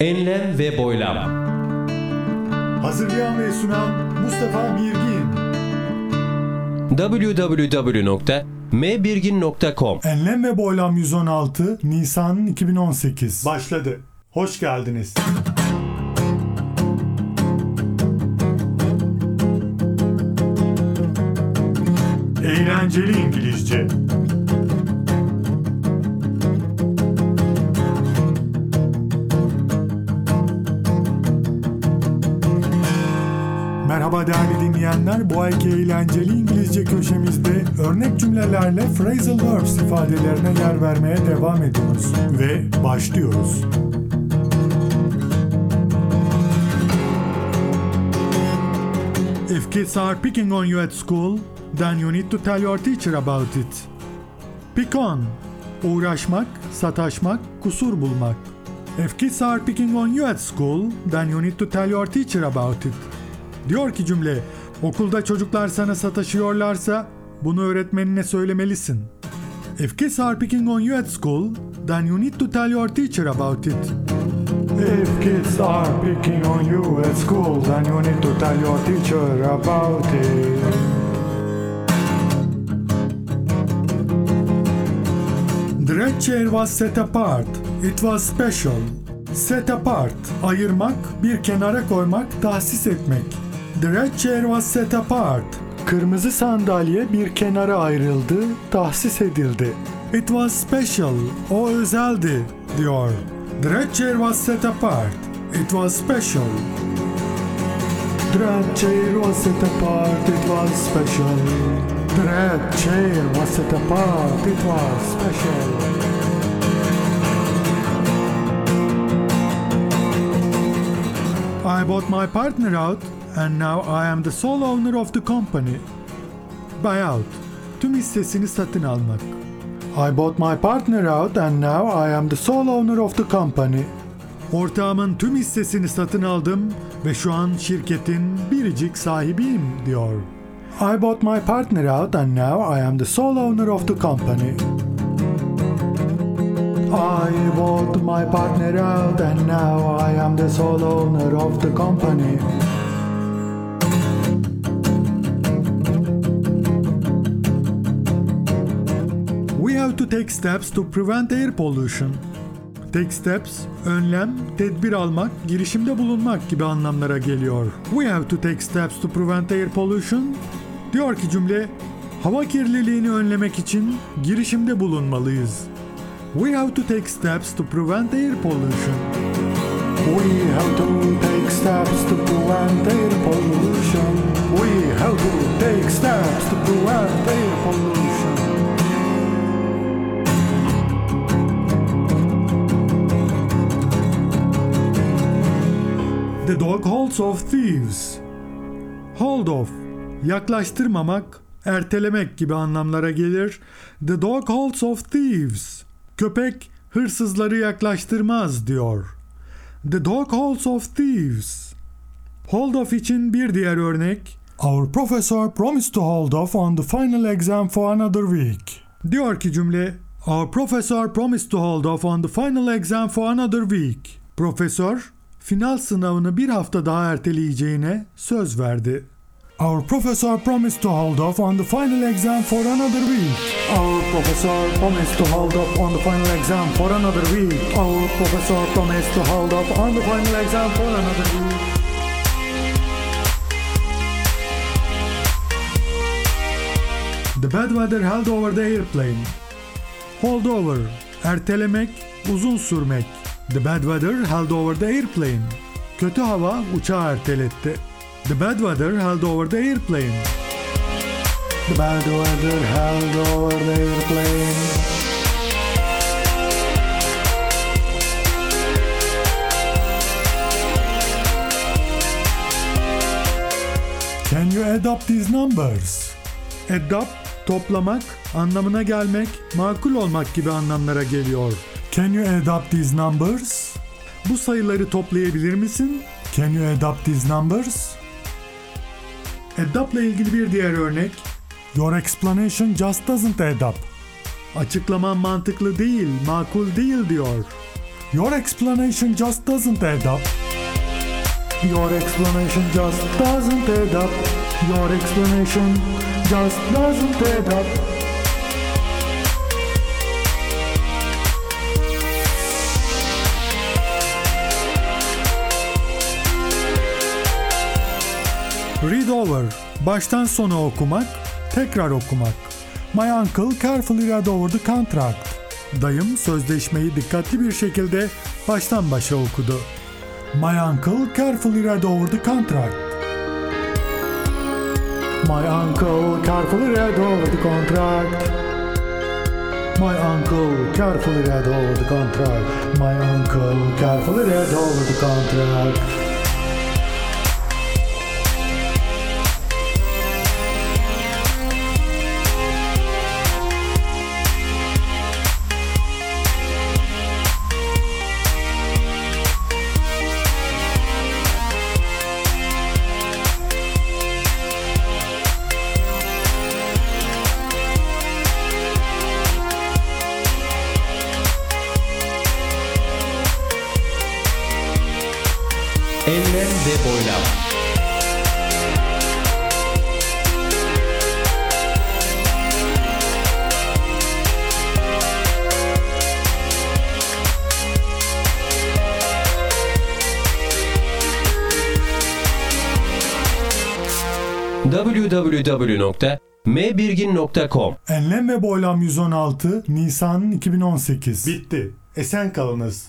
Enlem ve boylam. Hazırlayan ve sunan Mustafa Birgin. www.mbirgin.com Enlem ve Boylam 116 Nisan 2018 başladı. Hoş geldiniz. Eğlenceli İngilizce. Merhaba değerli dinleyenler. Bu ayki eğlenceli İngilizce köşemizde örnek cümlelerle phrasal verbs ifadelerine yer vermeye devam ediyoruz. Ve başlıyoruz. If kids are picking on you at school, then you need to tell your teacher about it. Pick on. Uğraşmak, sataşmak, kusur bulmak. If kids are picking on you at school, then you need to tell your teacher about it. Diyor ki cümle, okulda çocuklar sana sataşıyorlarsa bunu öğretmenine söylemelisin. If kids are picking on you at school, then you need to tell your teacher about it. If kids are picking on you at school, then you need to tell your teacher about it. The red chair was set apart. It was special. Set apart, ayırmak, bir kenara koymak, tahsis etmek. The red chair was set apart. Kırmızı sandalye bir kenara ayrıldı, tahsis edildi. It was special, o özeldi, diyor. The red chair was set apart. It was special. The red chair was set apart, it was special. The red chair was set apart, it was special. I bought my partner out and now I am the sole owner of the company. Buyout. Tüm hissesini satın almak. I bought my partner out and now I am the sole owner of the company. Ortağımın tüm hissesini satın aldım ve şu an şirketin biricik sahibiyim diyor. I bought my partner out and now I am the sole owner of the company. I bought my partner out and now I am the sole owner of the company. Have to take steps to prevent air pollution. Take steps, önlem, tedbir almak, girişimde bulunmak gibi anlamlara geliyor. We have to take steps to prevent air pollution. Diyor ki cümle, hava kirliliğini önlemek için girişimde bulunmalıyız. We have to take steps to prevent air pollution. We have to take steps to prevent air pollution. We have to take steps to prevent air holds of thieves. Hold of, yaklaştırmamak, ertelemek gibi anlamlara gelir. The dog holds of thieves. Köpek hırsızları yaklaştırmaz diyor. The dog holds of thieves. Hold off için bir diğer örnek. Our professor promised to hold off on the final exam for another week. Diyor ki cümle, Our professor promised to hold off on the final exam for another week. Profesör, final sınavını bir hafta daha erteleyeceğine söz verdi. Our professor promised to hold off on the final exam for another week. Our professor promised to hold off on the final exam for another week. Our professor promised to hold off on the final exam for another week. The bad weather held over the airplane. Hold over, ertelemek, uzun sürmek. The bad weather held over the airplane. Kötü hava uçağı erteletti. The bad weather held over the airplane. The bad weather held over the airplane. Can you add up these numbers? Add up, toplamak, anlamına gelmek, makul olmak gibi anlamlara geliyor. Can you add up these numbers? Bu sayıları toplayabilir misin? Can you add up these numbers? Add up'la ilgili bir diğer örnek. Your explanation just doesn't add up. Açıklaman mantıklı değil, makul değil diyor. Your explanation just doesn't add up. Your explanation just doesn't add up. Your explanation just doesn't add up. Read over. Baştan sona okumak, tekrar okumak. My uncle carefully read over the contract. Dayım sözleşmeyi dikkatli bir şekilde baştan başa okudu. My uncle carefully read over the contract. My uncle carefully read over the contract. My uncle carefully read over the contract. My uncle carefully read over the contract. Enlem ve boylam. www.mbirgin.com Enlem ve Boylam 116 Nisan 2018 Bitti. Esen kalınız.